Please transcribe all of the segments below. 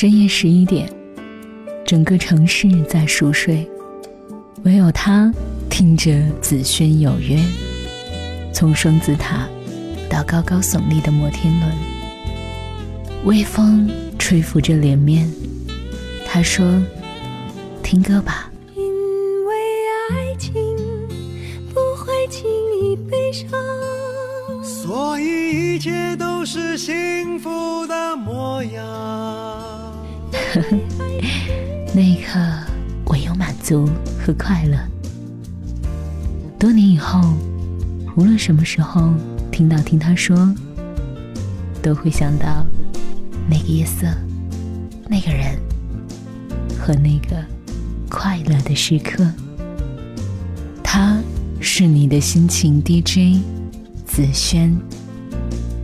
深夜十一点，整个城市在熟睡，唯有他听着紫萱有约。从双子塔到高高耸立的摩天轮，微风吹拂着脸面。他说：“听歌吧。”因为爱情不会轻易悲伤，所以一切都是幸福的模样。足和快乐。多年以后，无论什么时候听到听他说，都会想到那个夜色、那个人和那个快乐的时刻。他是你的心情 DJ 子轩，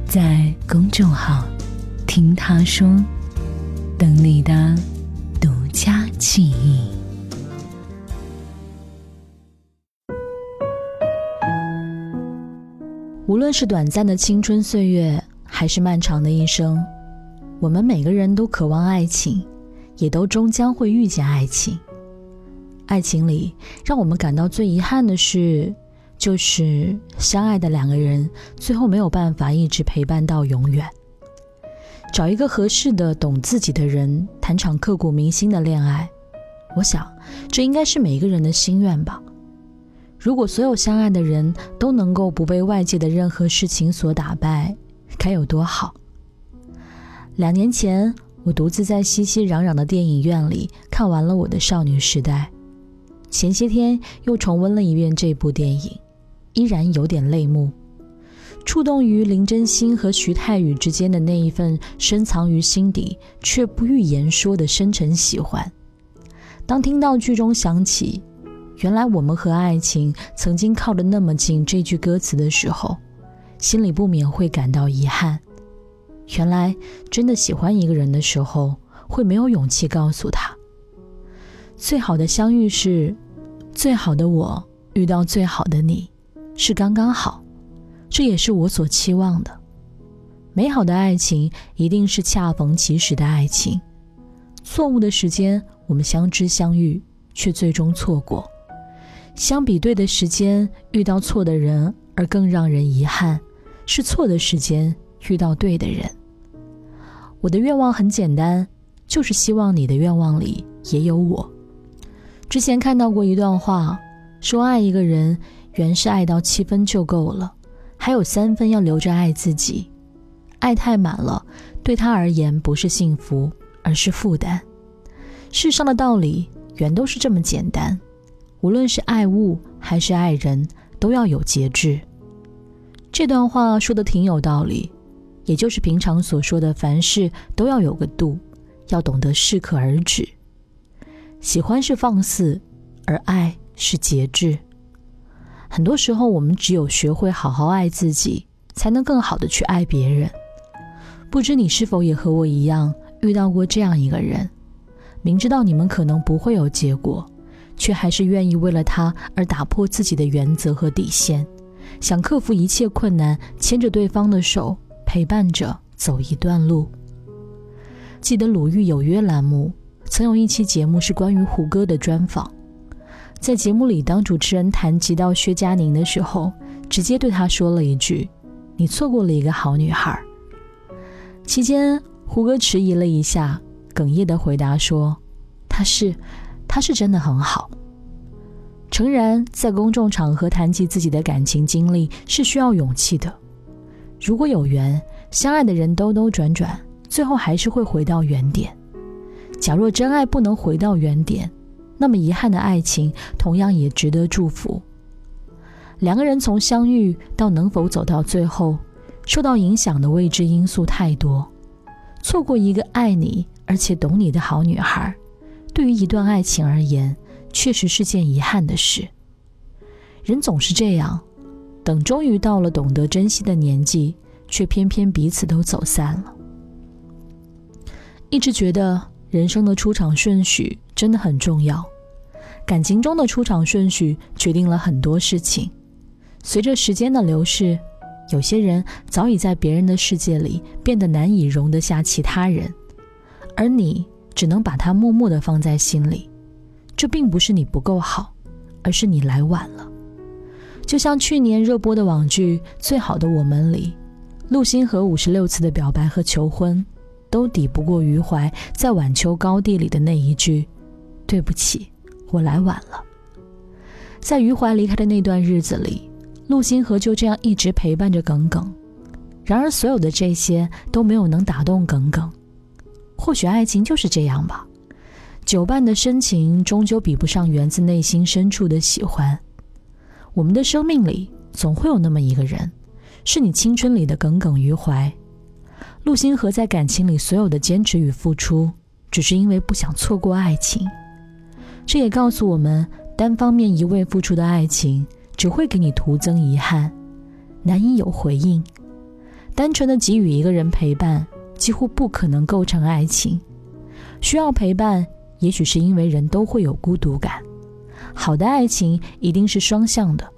在公众号听他说。等你的独家记忆。无论是短暂的青春岁月，还是漫长的一生，我们每个人都渴望爱情，也都终将会遇见爱情。爱情里，让我们感到最遗憾的事，就是相爱的两个人最后没有办法一直陪伴到永远。找一个合适的、懂自己的人，谈场刻骨铭心的恋爱，我想这应该是每一个人的心愿吧。如果所有相爱的人都能够不被外界的任何事情所打败，该有多好！两年前，我独自在熙熙攘攘的电影院里看完了我的少女时代，前些天又重温了一遍这部电影，依然有点泪目。触动于林真心和徐太宇之间的那一份深藏于心底却不欲言说的深沉喜欢。当听到剧中响起“原来我们和爱情曾经靠得那么近”这句歌词的时候，心里不免会感到遗憾。原来真的喜欢一个人的时候，会没有勇气告诉他。最好的相遇是，最好的我遇到最好的你，是刚刚好。这也是我所期望的。美好的爱情一定是恰逢其时的爱情。错误的时间，我们相知相遇，却最终错过。相比对的时间遇到错的人，而更让人遗憾，是错的时间遇到对的人。我的愿望很简单，就是希望你的愿望里也有我。之前看到过一段话，说爱一个人，原是爱到七分就够了。还有三分要留着爱自己，爱太满了，对他而言不是幸福，而是负担。世上的道理原都是这么简单，无论是爱物还是爱人，都要有节制。这段话说的挺有道理，也就是平常所说的，凡事都要有个度，要懂得适可而止。喜欢是放肆，而爱是节制。很多时候，我们只有学会好好爱自己，才能更好的去爱别人。不知你是否也和我一样遇到过这样一个人，明知道你们可能不会有结果，却还是愿意为了他而打破自己的原则和底线，想克服一切困难，牵着对方的手，陪伴着走一段路。记得《鲁豫有约》栏目曾有一期节目是关于胡歌的专访。在节目里，当主持人谈及到薛佳凝的时候，直接对他说了一句：“你错过了一个好女孩。”期间，胡歌迟疑了一下，哽咽的回答说：“她是，她是真的很好。”诚然，在公众场合谈及自己的感情经历是需要勇气的。如果有缘，相爱的人兜兜转转，最后还是会回到原点。假若真爱不能回到原点，那么遗憾的爱情，同样也值得祝福。两个人从相遇到能否走到最后，受到影响的未知因素太多。错过一个爱你而且懂你的好女孩，对于一段爱情而言，确实是件遗憾的事。人总是这样，等终于到了懂得珍惜的年纪，却偏偏彼此都走散了。一直觉得人生的出场顺序。真的很重要，感情中的出场顺序决定了很多事情。随着时间的流逝，有些人早已在别人的世界里变得难以容得下其他人，而你只能把它默默地放在心里。这并不是你不够好，而是你来晚了。就像去年热播的网剧《最好的我们》里，陆星河五十六次的表白和求婚，都抵不过余淮在晚秋高地里的那一句：“对不起，我来晚了。”在余淮离开的那段日子里，陆星河就这样一直陪伴着耿耿。然而，所有的这些都没有能打动耿耿。或许爱情就是这样吧，久伴的深情终究比不上源自内心深处的喜欢。我们的生命里总会有那么一个人，是你青春里的耿耿于怀。陆星河在感情里所有的坚持与付出，只是因为不想错过爱情。这也告诉我们，单方面一味付出的爱情，只会给你徒增遗憾，难以有回应。单纯的给予一个人陪伴，几乎不可能构成爱情。需要陪伴，也许是因为人都会有孤独感。好的爱情一定是双向的，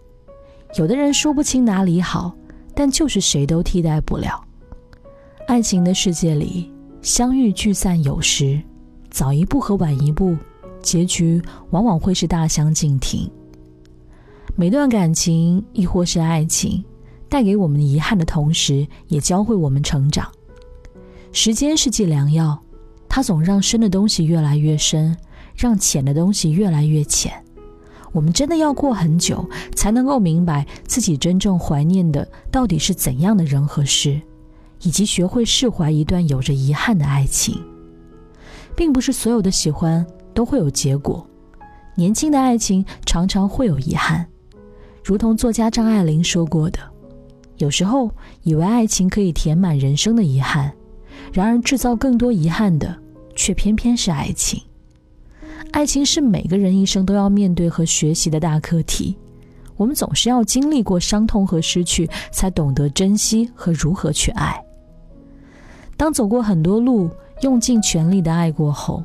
有的人说不清哪里好，但就是谁都替代不了。爱情的世界里，相遇聚散有时，早一步和晚一步，结局往往会是大相径庭。每段感情亦或是爱情，带给我们遗憾的同时，也教会我们成长。时间是剂良药，它总让深的东西越来越深，让浅的东西越来越浅。我们真的要过很久，才能够明白自己真正怀念的到底是怎样的人和事，以及学会释怀一段有着遗憾的爱情。并不是所有的喜欢都会有结果，年轻的爱情常常会有遗憾。如同作家张爱玲说过的：“有时候以为爱情可以填满人生的遗憾，然而制造更多遗憾的，却偏偏是爱情。”爱情是每个人一生都要面对和学习的大课题。我们总是要经历过伤痛和失去，才懂得珍惜和如何去爱。当走过很多路，用尽全力的爱过后，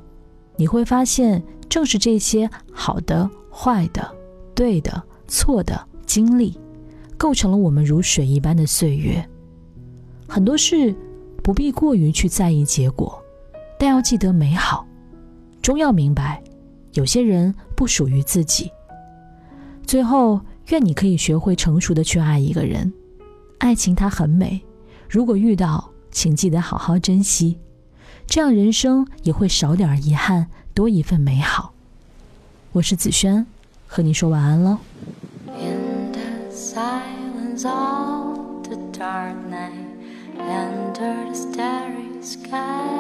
你会发现，正是这些好的、坏的、对的、错的经历，构成了我们如水一般的岁月。很多事不必过于去在意结果，但要记得美好，终要明白。有些人不属于自己。最后，愿你可以学会成熟的去爱一个人。爱情它很美，如果遇到，请记得好好珍惜，这样人生也会少点遗憾，多一份美好。我是子轩，和你说晚安喽。the under the starry sky.